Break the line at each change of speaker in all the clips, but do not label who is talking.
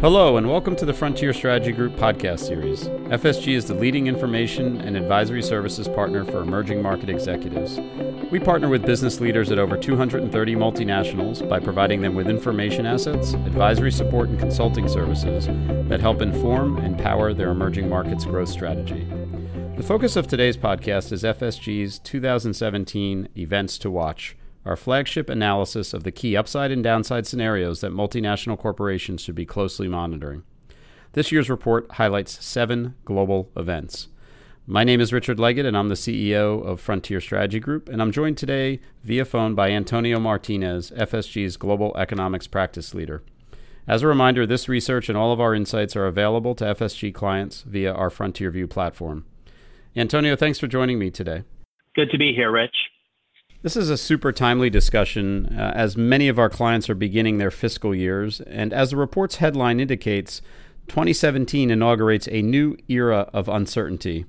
Hello, and welcome to the Frontier Strategy Group podcast series. FSG is the leading information and advisory services partner for emerging market executives. We partner with business leaders at over 230 multinationals by providing them with information assets, advisory support, and consulting services that help inform and power their emerging markets growth strategy. The focus of today's podcast is FSG's 2017 Events to Watch our flagship analysis of the key upside and downside scenarios that multinational corporations should be closely monitoring. This year's report highlights seven global events. My name is Richard Leggett, and I'm the CEO of Frontier Strategy Group, and I'm joined today via phone by Antonio Martinez, FSG's Global Economics Practice Leader. As a reminder, this research and all of our insights are available to FSG clients via our Frontier View platform. Antonio, thanks for joining me today.
Good to be here, Rich.
This is a super timely discussion uh, as many of our clients are beginning their fiscal years. And as the report's headline indicates, 2017 inaugurates a new era of uncertainty.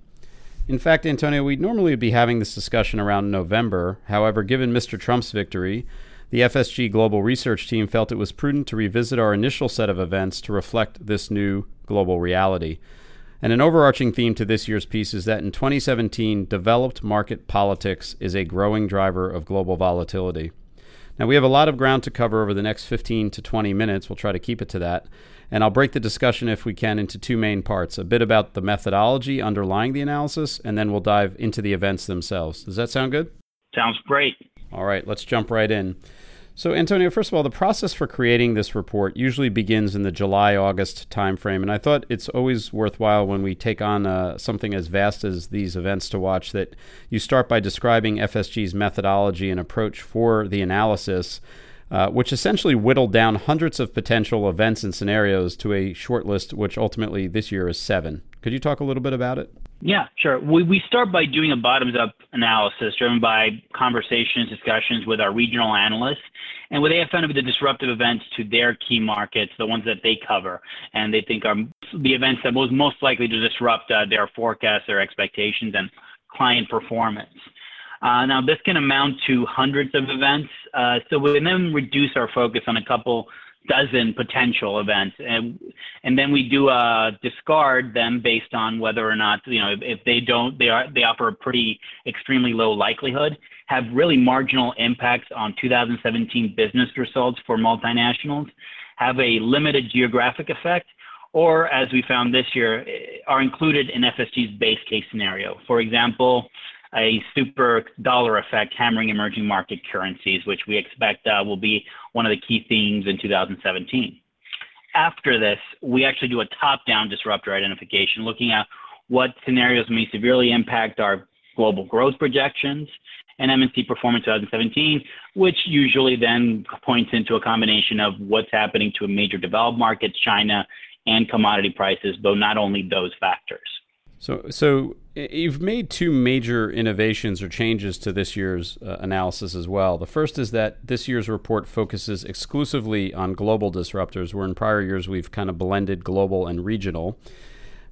In fact, Antonio, we'd normally be having this discussion around November. However, given Mr. Trump's victory, the FSG Global Research Team felt it was prudent to revisit our initial set of events to reflect this new global reality. And an overarching theme to this year's piece is that in 2017, developed market politics is a growing driver of global volatility. Now, we have a lot of ground to cover over the next 15 to 20 minutes. We'll try to keep it to that. And I'll break the discussion, if we can, into two main parts a bit about the methodology underlying the analysis, and then we'll dive into the events themselves. Does that sound good?
Sounds great.
All right, let's jump right in. So, Antonio, first of all, the process for creating this report usually begins in the July August timeframe. And I thought it's always worthwhile when we take on uh, something as vast as these events to watch that you start by describing FSG's methodology and approach for the analysis. Uh, which essentially whittled down hundreds of potential events and scenarios to a short list, which ultimately this year is seven. Could you talk a little bit about it?
Yeah, sure. We, we start by doing a bottoms up analysis driven by conversations, discussions with our regional analysts, and where they have found the disruptive events to their key markets, the ones that they cover, and they think are the events that most, most likely to disrupt uh, their forecasts, their expectations, and client performance. Uh, now, this can amount to hundreds of events, uh, so we then reduce our focus on a couple dozen potential events. And and then we do uh, discard them based on whether or not you know if, if, they don't they are they offer a pretty extremely low likelihood have really marginal impacts on 2017 business results for multinationals have a limited geographic effect or as we found this year are included in FSG's base case scenario. For example a super dollar effect hammering emerging market currencies, which we expect uh, will be one of the key themes in 2017. After this, we actually do a top down disruptor identification, looking at what scenarios may severely impact our global growth projections and MNC performance 2017, which usually then points into a combination of what's happening to a major developed markets, China, and commodity prices, though not only those factors.
So, so you've made two major innovations or changes to this year's uh, analysis as well. The first is that this year's report focuses exclusively on global disruptors, where in prior years we've kind of blended global and regional.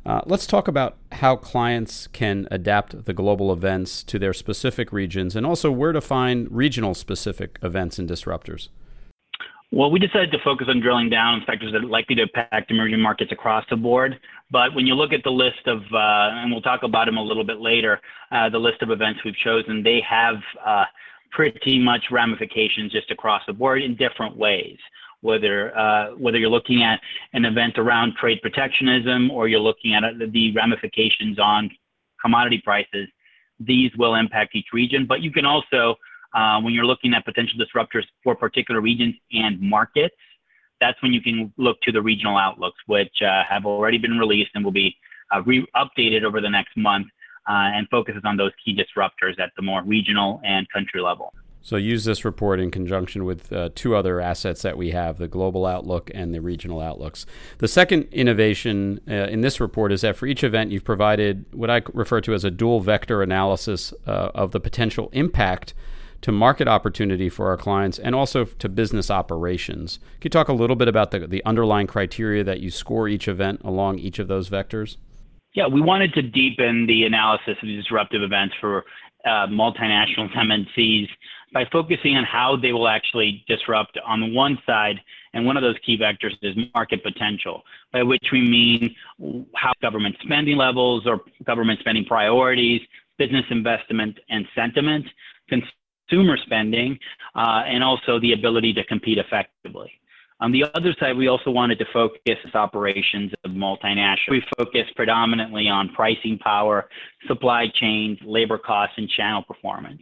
Uh, let's talk about how clients can adapt the global events to their specific regions and also where to find regional specific events and disruptors.
Well, we decided to focus on drilling down on factors that are likely to impact emerging markets across the board. But when you look at the list of, uh, and we'll talk about them a little bit later, uh, the list of events we've chosen, they have uh, pretty much ramifications just across the board in different ways. Whether uh, whether you're looking at an event around trade protectionism or you're looking at the ramifications on commodity prices, these will impact each region. But you can also uh, when you're looking at potential disruptors for particular regions and markets, that's when you can look to the regional outlooks, which uh, have already been released and will be uh, re- updated over the next month uh, and focuses on those key disruptors at the more regional and country level.
So use this report in conjunction with uh, two other assets that we have, the global outlook and the regional outlooks. The second innovation uh, in this report is that for each event you've provided what I refer to as a dual vector analysis uh, of the potential impact to market opportunity for our clients and also to business operations. Can you talk a little bit about the, the underlying criteria that you score each event along each of those vectors?
Yeah, we wanted to deepen the analysis of disruptive events for uh, multinational MNCs by focusing on how they will actually disrupt on the one side, and one of those key vectors is market potential, by which we mean how government spending levels or government spending priorities, business investment and sentiment, consumer spending, uh, and also the ability to compete effectively. On the other side, we also wanted to focus operations of multinational. We focused predominantly on pricing power, supply chains, labor costs, and channel performance.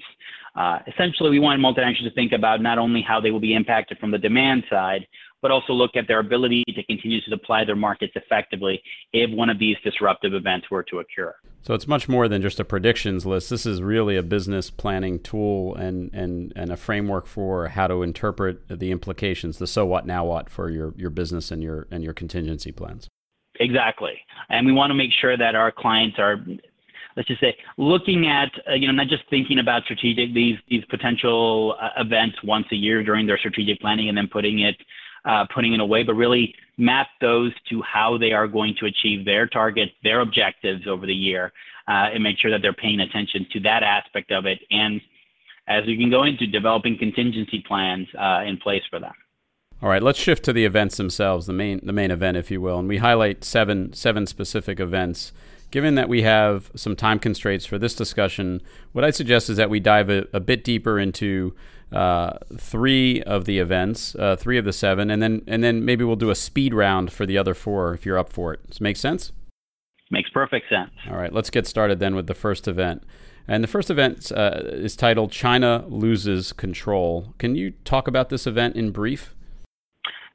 Uh, essentially, we wanted multinationals to think about not only how they will be impacted from the demand side, but also look at their ability to continue to supply their markets effectively if one of these disruptive events were to occur.
So it's much more than just a predictions list. This is really a business planning tool and, and, and a framework for how to interpret the implications, the so what now what for your, your business and your and your contingency plans.
Exactly. And we want to make sure that our clients are let's just say looking at uh, you know not just thinking about strategic these these potential uh, events once a year during their strategic planning and then putting it uh, putting it away, but really map those to how they are going to achieve their targets, their objectives over the year, uh, and make sure that they're paying attention to that aspect of it. And as we can go into developing contingency plans uh, in place for them.
All right, let's shift to the events themselves, the main the main event, if you will, and we highlight seven seven specific events. Given that we have some time constraints for this discussion, what I suggest is that we dive a, a bit deeper into uh, three of the events, uh, three of the seven, and then and then maybe we'll do a speed round for the other four if you're up for it. Does it make sense?
Makes perfect sense.
All right, let's get started then with the first event. And the first event uh, is titled China Loses Control. Can you talk about this event in brief?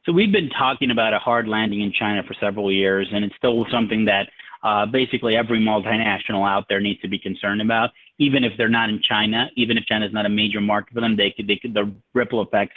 So, we've been talking about a hard landing in China for several years, and it's still something that uh, basically every multinational out there needs to be concerned about, even if they're not in China, even if China is not a major market for them, they could, they could, the ripple effects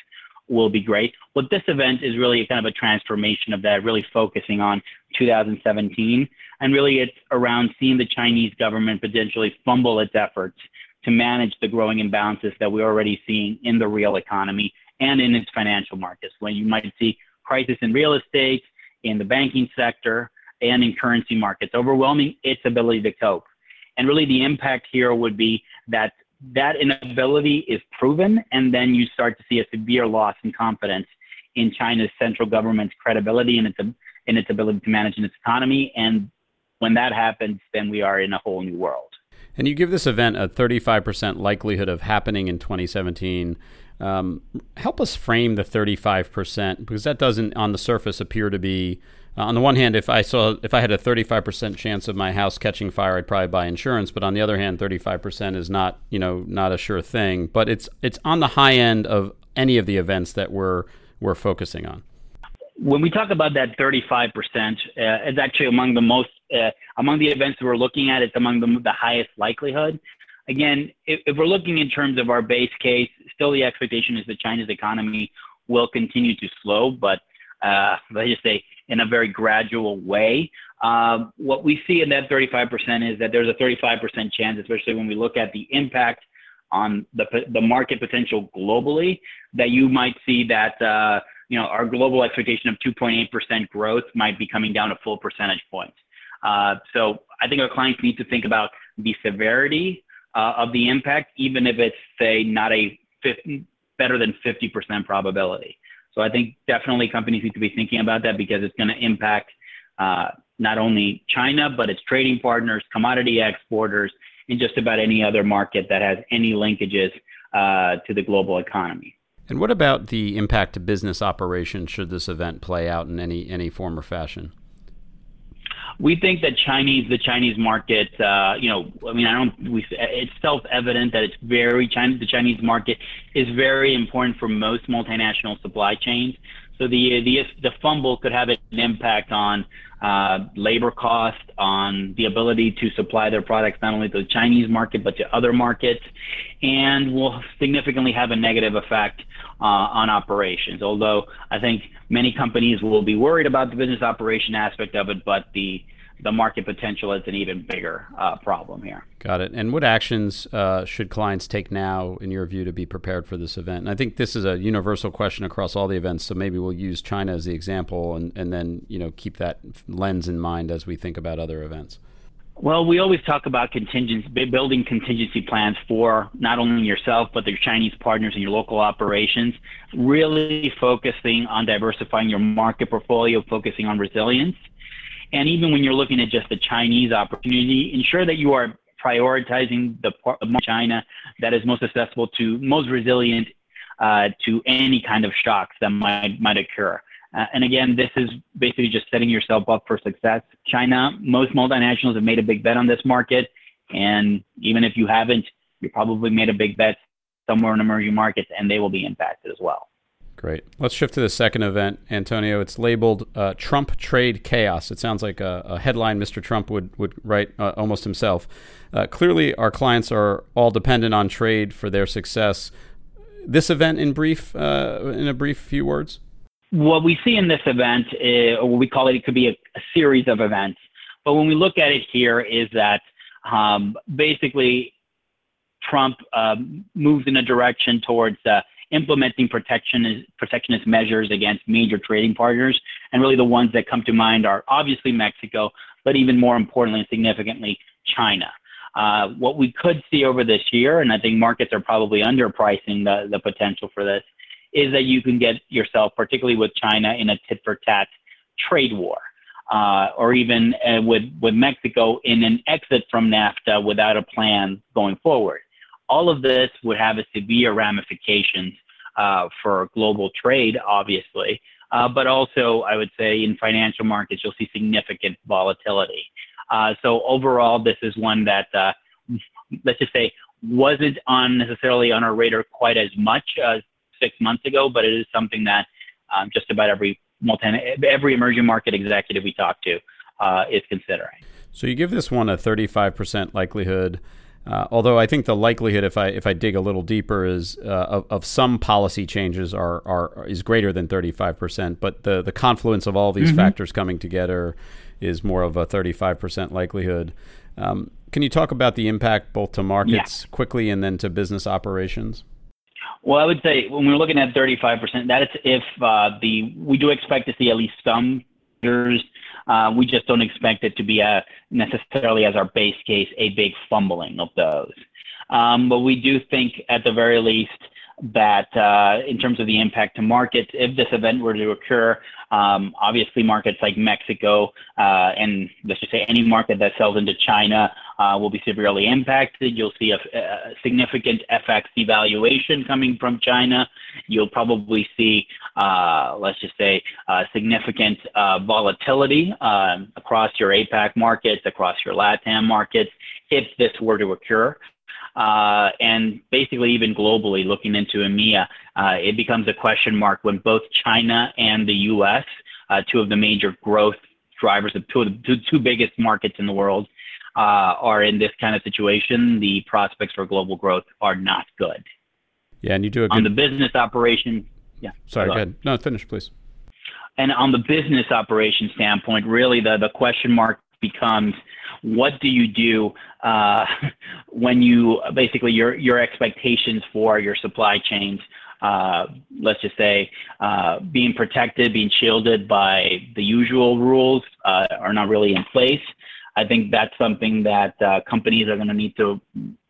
will be great. What this event is really kind of a transformation of that, really focusing on 2017. And really it's around seeing the Chinese government potentially fumble its efforts to manage the growing imbalances that we're already seeing in the real economy and in its financial markets, when you might see crisis in real estate, in the banking sector, and in currency markets, overwhelming its ability to cope. And really, the impact here would be that that inability is proven, and then you start to see a severe loss in confidence in China's central government's credibility and its in its ability to manage its economy. And when that happens, then we are in a whole new world.
And you give this event a 35% likelihood of happening in 2017. Um, help us frame the 35% because that doesn't, on the surface, appear to be uh, on the one hand, if I saw if I had a 35% chance of my house catching fire, I'd probably buy insurance. But on the other hand, 35% is not you know not a sure thing. But it's it's on the high end of any of the events that we're we're focusing on.
When we talk about that 35%, uh, it's actually among the most uh, among the events we're looking at. It's among the, the highest likelihood. Again, if, if we're looking in terms of our base case, still the expectation is that China's economy will continue to slow, but uh, let's just say in a very gradual way. Uh, what we see in that 35% is that there's a 35% chance, especially when we look at the impact on the, the market potential globally, that you might see that uh, you know our global expectation of 2.8% growth might be coming down a full percentage point. Uh, so I think our clients need to think about the severity uh, of the impact, even if it's say not a 50, better than 50% probability. So I think definitely companies need to be thinking about that because it's going to impact uh, not only China, but its trading partners, commodity exporters, and just about any other market that has any linkages uh, to the global economy.
And what about the impact to business operations should this event play out in any any form or fashion?
We think that Chinese, the Chinese market, uh, you know, I mean, I don't, we, it's self-evident that it's very China, the Chinese market is very important for most multinational supply chains. So the the the fumble could have an impact on uh, labor cost, on the ability to supply their products not only to the Chinese market but to other markets, and will significantly have a negative effect uh, on operations. Although I think many companies will be worried about the business operation aspect of it, but the the market potential is an even bigger uh, problem here.
Got it. And what actions uh, should clients take now, in your view, to be prepared for this event? And I think this is a universal question across all the events. So maybe we'll use China as the example, and, and then you know keep that lens in mind as we think about other events.
Well, we always talk about contingency, building contingency plans for not only yourself, but your Chinese partners and your local operations, really focusing on diversifying your market portfolio, focusing on resilience. And even when you're looking at just the Chinese opportunity, ensure that you are prioritizing the part of China that is most accessible to, most resilient uh, to any kind of shocks that might might occur. Uh, and again, this is basically just setting yourself up for success. China, most multinationals have made a big bet on this market. And even if you haven't, you probably made a big bet somewhere in emerging markets and they will be impacted as well.
Great. Let's shift to the second event, Antonio. It's labeled uh, Trump Trade Chaos. It sounds like a, a headline Mr. Trump would, would write uh, almost himself. Uh, clearly, our clients are all dependent on trade for their success. This event, in brief, uh, in a brief few words?
What we see in this event, is, or what we call it, it could be a, a, series of events. But when we look at it here, is that um, basically Trump um, moves in a direction towards uh, implementing protectionist, protectionist measures against major trading partners. And really, the ones that come to mind are obviously Mexico, but even more importantly and significantly, China. Uh, what we could see over this year, and I think markets are probably underpricing the, the potential for this, is that you can get yourself, particularly with China, in a tit for tat trade war. Uh, or even uh, with, with Mexico in an exit from NAFTA without a plan going forward. All of this would have a severe ramifications uh, for global trade, obviously, uh, but also I would say in financial markets you'll see significant volatility. Uh, so overall, this is one that uh, let's just say wasn't on necessarily on our radar quite as much as six months ago, but it is something that um, just about every multi every emerging market executive we talk to uh, is considering.
So you give this one a 35% likelihood. Uh, although I think the likelihood, if I if I dig a little deeper, is uh, of, of, some policy changes are, are is greater than 35 percent. But the the confluence of all these mm-hmm. factors coming together is more of a 35 percent likelihood. Um, can you talk about the impact both to markets yeah. quickly and then to business operations?
Well, I would say when we're looking at 35%, that is if uh, the we do expect to see at least some years. Uh, we just don't expect it to be a, necessarily as our base case a big fumbling of those. Um, but we do think at the very least that uh, in terms of the impact to markets, if this event were to occur, um, obviously markets like Mexico uh, and let's just say any market that sells into China uh, will be severely impacted. You'll see a, a, significant FX devaluation coming from China. You'll probably see, let's just say, significant volatility um, across your APAC markets, across your LATAM markets, if this were to occur. Uh, and basically even globally looking into EMEA, uh, it becomes a question mark when both China and the U.S., uh, two of the major growth drivers of two of the two, two biggest markets in the world, uh, are in this kind of situation. The prospects for global growth are not good.
Yeah, and you do a good...
on the business operation. Yeah.
Sorry, go ahead. No, finish, please.
And on the business operation standpoint, really the the question mark becomes what do you do uh, when you basically your your expectations for your supply chains uh, let's just say uh, being protected being shielded by the usual rules uh, are not really in place. I think that's something that uh, companies are going to need to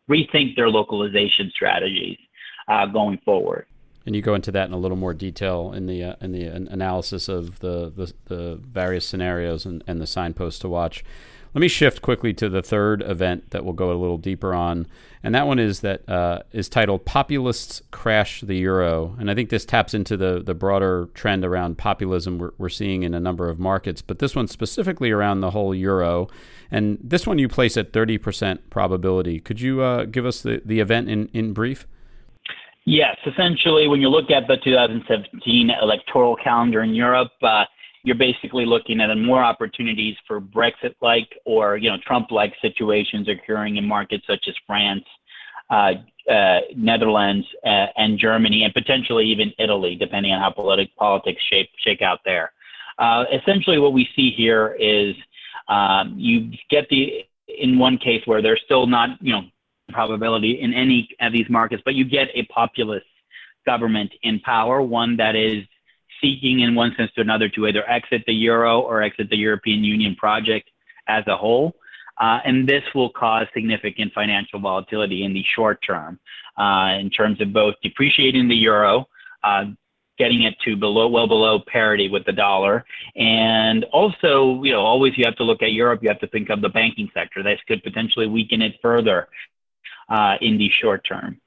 rethink their localization strategies uh, going forward
and you go into that in a little more detail in the uh, in the analysis of the, the, the various scenarios and, and the signposts to watch. Let me shift quickly to the third event that we'll go a little deeper on, and that one is that uh, is titled "Populists Crash the Euro," and I think this taps into the the broader trend around populism we're, we're seeing in a number of markets, but this one specifically around the whole euro, and this one you place at thirty percent probability. Could you uh, give us the the event in in brief?
Yes, essentially, when you look at the 2017 electoral calendar in Europe. Uh, you're basically looking at more opportunities for Brexit-like or you know Trump-like situations occurring in markets such as France, uh, uh, Netherlands, uh, and Germany, and potentially even Italy, depending on how politic, politics shape shake out there. Uh, essentially, what we see here is um, you get the in one case where they're still not you know probability in any of these markets, but you get a populist government in power, one that is seeking, in one sense to another, to either exit the euro or exit the European Union project as a whole. Uh, and this will cause significant financial volatility in the short term uh, in terms of both depreciating the euro, uh, getting it to below, well below parity with the dollar. And also, you know, always you have to look at Europe, you have to think of the banking sector. This could potentially weaken it further uh, in the short term.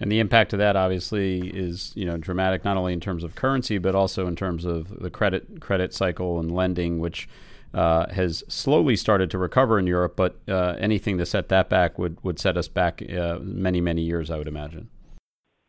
And the impact of that obviously is, you know, dramatic not only in terms of currency but also in terms of the credit credit cycle and lending, which uh, has slowly started to recover in Europe. But uh, anything to set that back would would set us back uh, many many years, I would imagine.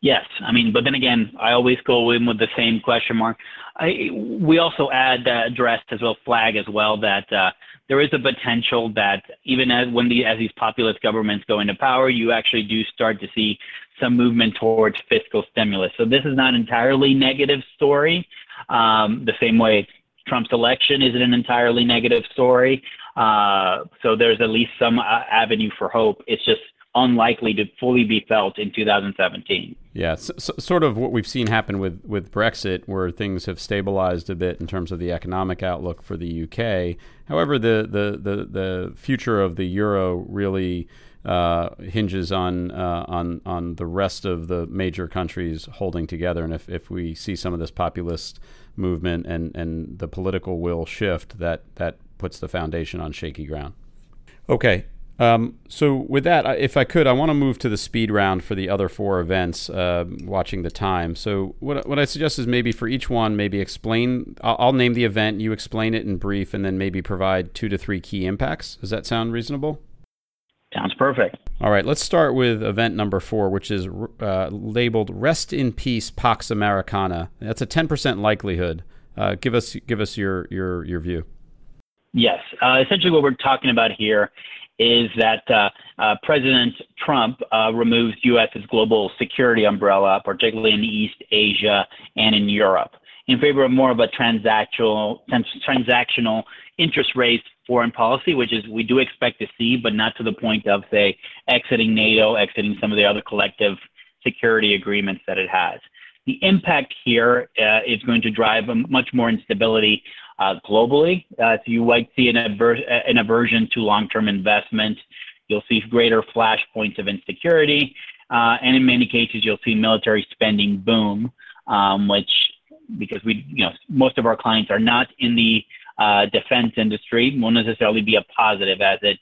Yes, I mean, but then again, I always go in with the same question mark. We also add uh, address as well, flag as well that uh, there is a potential that even as when the as these populist governments go into power, you actually do start to see some movement towards fiscal stimulus. So this is not entirely negative story. Um, the same way Trump's election isn't an entirely negative story. Uh, so there's at least some uh, avenue for hope. It's just unlikely to fully be felt in 2017.
Yeah, so, so, sort of what we've seen happen with, with Brexit, where things have stabilized a bit in terms of the economic outlook for the UK. However, the, the, the, the future of the euro really uh, hinges on uh, on on the rest of the major countries holding together. And if, if we see some of this populist movement and, and the political will shift, that that puts the foundation on shaky ground. Okay, um, so with that, if I could, I want to move to the speed round for the other four events. Uh, watching the time. So what what I suggest is maybe for each one, maybe explain. I'll, I'll, name the event, you explain it in brief, and then maybe provide two to three key impacts. Does that sound reasonable?
Sounds perfect.
All right, let's start with event number four, which is uh, labeled "Rest in Peace, Pax Americana." That's a ten percent likelihood. Uh, give us give us your your your view.
Yes, uh, essentially what we're talking about here is that uh, uh, President Trump uh, removes U.S.'s global security umbrella, particularly in East Asia and in Europe, in favor of more of a transactional, transactional interest rate foreign policy, which is we do expect to see, but not to the point of, say, exiting NATO, exiting some of the other collective security agreements that it has. The impact here uh, is going to drive much more instability uh, globally. Uh, so you might see an, aver- an aversion to long-term investment. You'll see greater flashpoints of insecurity, uh, and in many cases, you'll see military spending boom, um, which because we, you know, most of our clients are not in the uh, defense industry, won't necessarily be a positive as it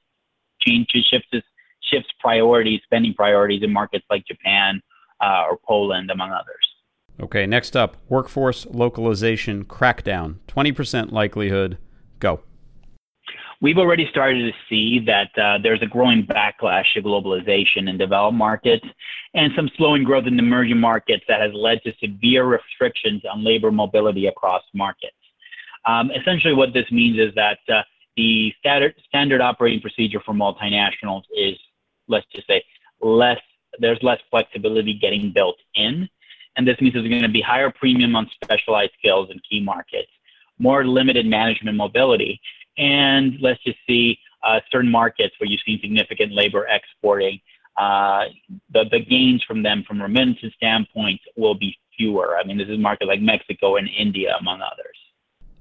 changes shifts shifts priorities, spending priorities in markets like Japan uh, or Poland, among others.
Okay, next up workforce localization crackdown. 20% likelihood. Go.
We've already started to see that uh, there's a growing backlash to globalization in developed markets and some slowing growth in emerging markets that has led to severe restrictions on labor mobility across markets. Um, essentially, what this means is that uh, the standard, standard operating procedure for multinationals is, let's just say, less. There's less flexibility getting built in and this means there's going to be higher premium on specialized skills in key markets, more limited management mobility, and let's just see uh, certain markets where you've seen significant labor exporting. Uh, the, the gains from them from remittance standpoint will be fewer. I mean, this is markets like Mexico and India, among others.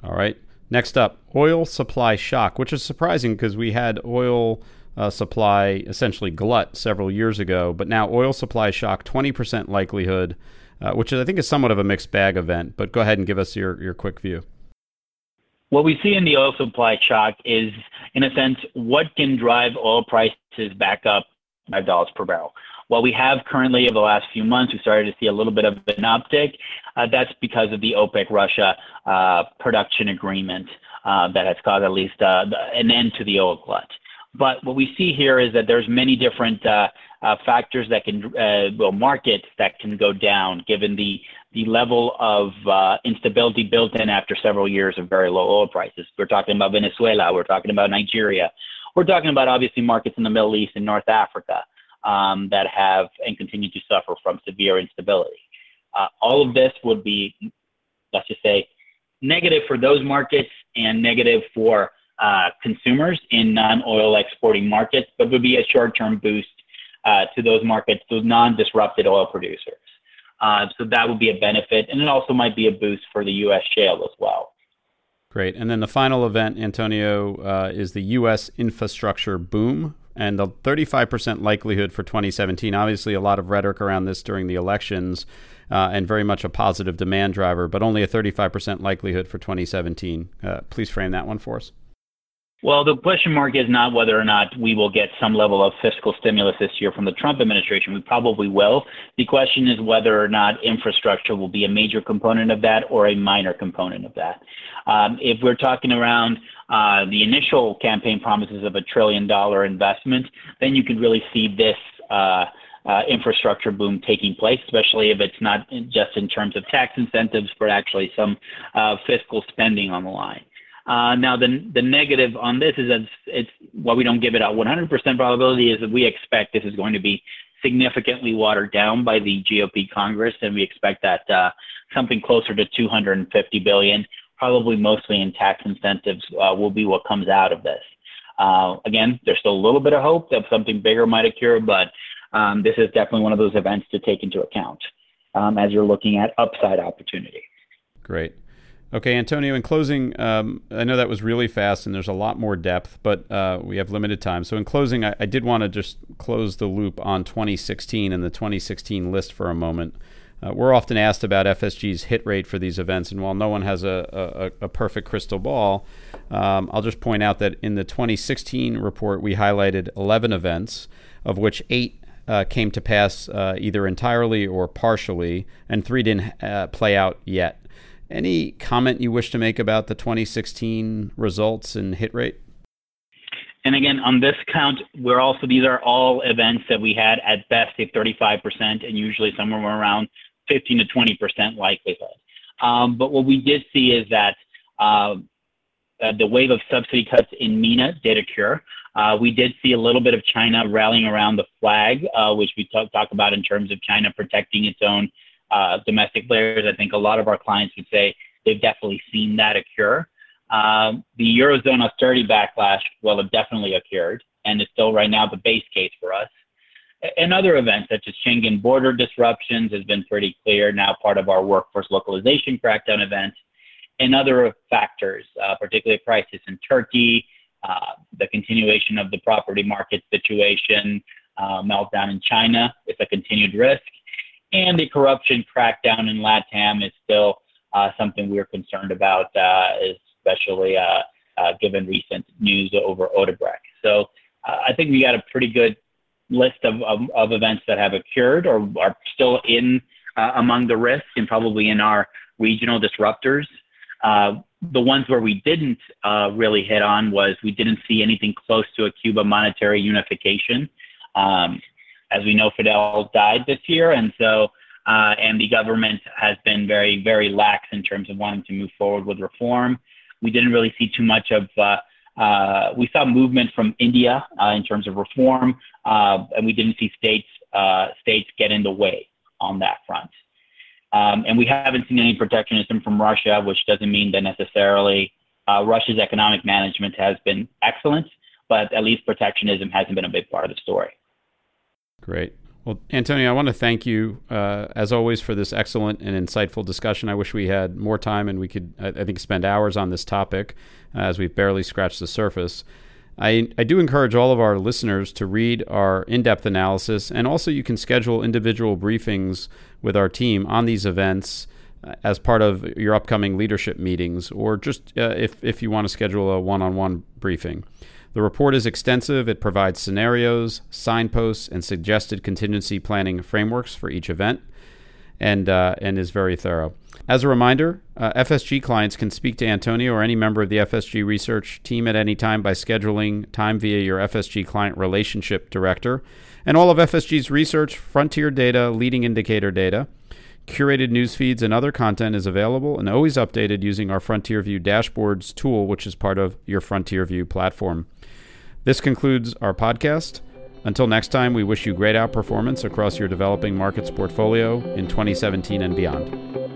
All right. Next up, oil supply shock, which is surprising because we had oil uh, supply essentially glut several years ago, but now oil supply shock, 20% likelihood uh, which I think is somewhat of a mixed bag event. But go ahead and give us your, your quick view.
What we see in the oil supply shock is, in a sense, what can drive oil prices back up $5 per barrel. What we have currently over the last few months, we started to see a little bit of an uptick. Uh, that's because of the OPEC Russia uh, production agreement uh, that has caused at least uh, an end to the oil glut. But what we see here is that there's many different uh, factors that can, uh, well, markets that can go down given the level of uh, instability built in after several years of very low oil prices. We're talking about Venezuela. We're talking about Nigeria. We're talking about obviously markets in the Middle East and North Africa um, that have and continue to suffer from severe instability. Uh, all of this would be, let's just say, negative for those markets and negative for uh, consumers in non-oil exporting markets, but would be a short-term boost uh, to those markets, those non-disrupted oil producers. Uh, so that would be a benefit, and it also might be a boost for the U.S. shale as well.
Great. And then the final event, Antonio, uh, is the U.S. infrastructure boom and the 35% likelihood for 2017. Obviously, a lot of rhetoric around this during the elections uh, and very much a positive demand driver, but only a 35% likelihood for 2017. Uh, please frame that one for us.
Well, the question mark is not whether or not we will get some level of fiscal stimulus this year from the Trump administration. We probably will. The question is whether or not infrastructure will be a major component of that or a minor component of that. Um, if we're talking around uh, the initial campaign promises of a trillion dollar investment, then you could really see this. Uh, uh, infrastructure boom taking place, especially if it's not just in terms of tax incentives, but actually some uh, fiscal spending on the line. Uh, now, the the negative on this is that it's, while we don't give it a 100% probability, is that we expect this is going to be significantly watered down by the GOP Congress, and we expect that uh, something closer to 250 billion, probably mostly in tax incentives, uh, will be what comes out of this. Uh, again, there's still a little bit of hope that something bigger might occur, but um, this is definitely one of those events to take into account um, as you're looking at upside opportunity.
Great. Okay, Antonio, in closing, um, I know that was really fast and there's a lot more depth, but uh, we have limited time. So, in closing, I, I did want to just close the loop on 2016 and the 2016 list for a moment. Uh, we're often asked about FSG's hit rate for these events, and while no one has a, a, a perfect crystal ball, um, I'll just point out that in the 2016 report, we highlighted 11 events, of which eight uh, came to pass uh, either entirely or partially, and three didn't uh, play out yet. Any comment you wish to make about the 2016 results and hit rate?
And again, on this count, we're also these are all events that we had at best a 35% and usually somewhere around 15 to 20% likelihood. Um, but what we did see is that uh, uh, the wave of subsidy cuts in MENA did occur. Uh, we did see a little bit of China rallying around the flag, uh, which we talk, talk about in terms of China protecting its own uh, domestic players. I think a lot of our clients would say they've definitely seen that occur. Um, the Eurozone austerity backlash will have definitely occurred and it's still right now the base case for us. And other events such as Schengen border disruptions has been pretty clear, now part of our workforce localization crackdown event. And other factors, uh, particularly a crisis in Turkey, uh, the continuation of the property market situation, uh, meltdown in China, it's a continued risk and the corruption crackdown in LATAM is still uh, something we're concerned about, uh, especially uh, uh, given recent news over Odebrecht. So uh, I think we got a pretty good list of, of, of, events that have occurred or are still in among the risks and probably in our regional disruptors. the ones where we didn't really hit on was we didn't see anything close to a Cuba monetary unification. Um, as we know, Fidel died this year, and so uh, and the government has been very, very lax in terms of wanting to move forward with reform. We didn't really see too much of. Uh, uh, we saw movement from India uh, in terms of reform, uh, and we didn't see states uh, states get in the way on that front. Um, and we haven't seen any protectionism from Russia, which doesn't mean that necessarily Russia's economic management has been excellent, but at least protectionism hasn't been a big part of the story.
Great. Well, Antonio, I want to thank you, uh, as always, for this excellent and insightful discussion. I wish we had more time and we could, I, think, spend hours on this topic uh, as we've barely scratched the surface. I, I do encourage all of our listeners to read our in depth analysis, and also you can schedule individual briefings with our team on these events uh, as part of your upcoming leadership meetings, or just uh, if, if you want to schedule a one on one briefing. The report is extensive. It provides scenarios, signposts, and suggested contingency planning frameworks for each event, and uh, and is very thorough. As a reminder, uh, FSG clients can speak to Antonio or any member of the FSG research team at any time by scheduling time via your FSG client relationship director. And all of FSG's research, frontier data, leading indicator data, curated news feeds, and other content is available and always updated using our Frontier View dashboards tool, which is part of your Frontier View platform. This concludes our podcast. Until next time, we wish you great outperformance across your developing markets portfolio in 2017 and beyond.